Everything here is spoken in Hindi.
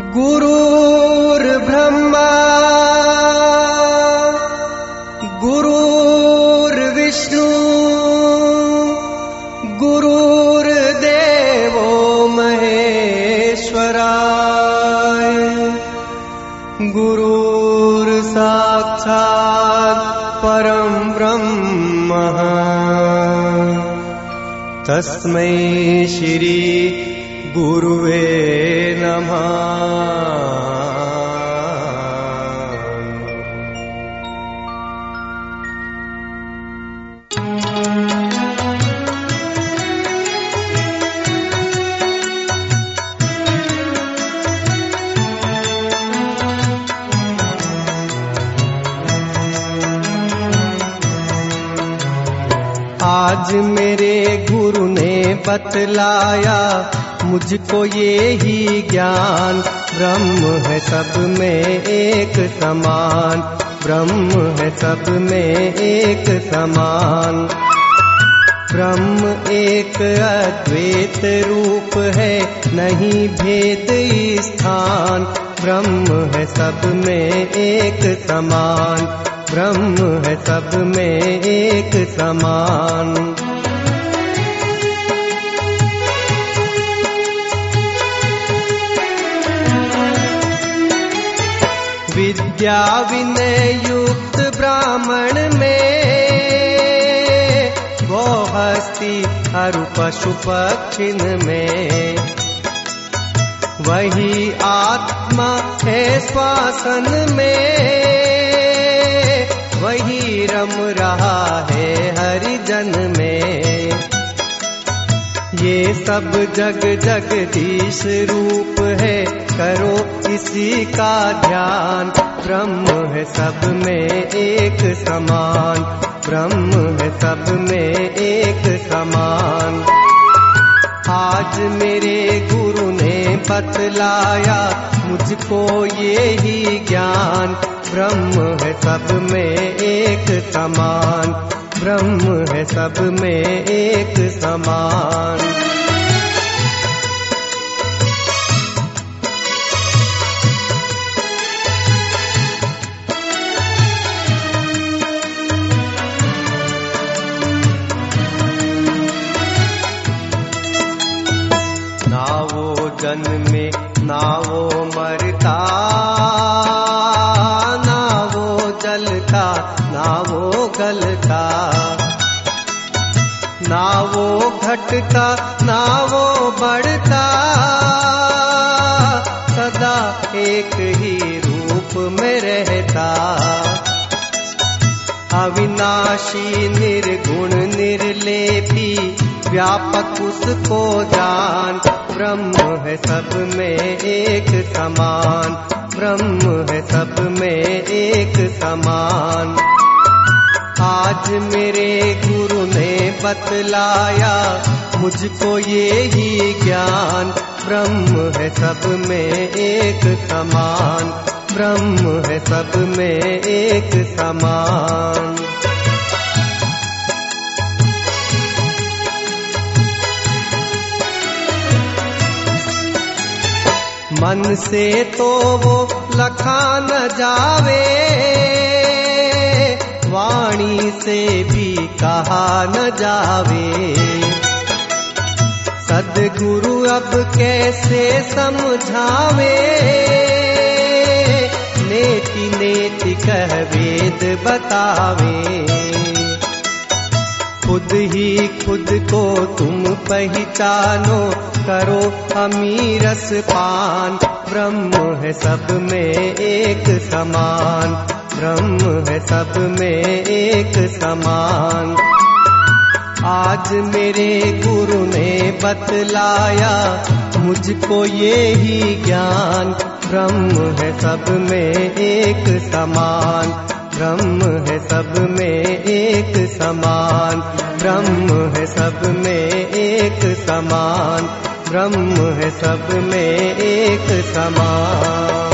गुरुर्ब्रह्मा गुरुर्विष्णु गुरुर्देवो महेश्वराय। गुरुर्साक्षात् परं ब्रह्म। तस्मै श्री गुरुवे नमः। आज मेरे गुरु ने बतलाया मुझको ये ही ज्ञान। ब्रह्म है सब में एक समान। ब्रह्म है सब में एक समान। ब्रह्म एक अद्वैत रूप है, नहीं भेद स्थान। ब्रह्म है सब में एक समान। ब्रह्म है सब में एक समान। विद्या युक्त ब्राह्मण में, वो हस्ती हरु पशु पक्षिन में। वही आत्मा है श्वासन में, वही रम रहा है हरिजन में। ये सब जग जगदीश रूप है करो इसी का ध्यान। ब्रह्म है सब में एक समान। ब्रह्म है सब में एक समान। आज मेरे गुरु ने बतलाया मुझको ये ही ज्ञान। ब्रह्म है सब में एक समान ब्रह्म है सब में एक समान। ना वो जन्मे ना वो मरता वो गलता ना वो घटता ना वो बढ़ता। सदा एक ही रूप में रहता। अविनाशी निर्गुण निर्लेपी, व्यापक उसको जान। ब्रह्म है सब में एक समान। ब्रह्म है सब में एक समान। आज मेरे गुरु ने बतलाया, मुझको ये ही ज्ञान। ब्रह्म है सब में एक समान। ब्रह्म है सब में एक समान। मन से तो वो लखा न जावे। वाणी से भी कहा न जावे। सदगुरु अब कैसे समझावे? नेति नेति कह वेद बतावे। खुद ही खुद को तुम पहचानो, करो अमीरस पान। ब्रह्म है सब में एक समान। ब्रह्म है सब में एक समान। आज मेरे गुरु ने बतलाया, मुझको ये ही ज्ञान ब्रह्म है सब में एक समान। ब्रह्म है सब में एक समान। ब्रह्म है सब में एक समान। ब्रह्म है सब में एक समान।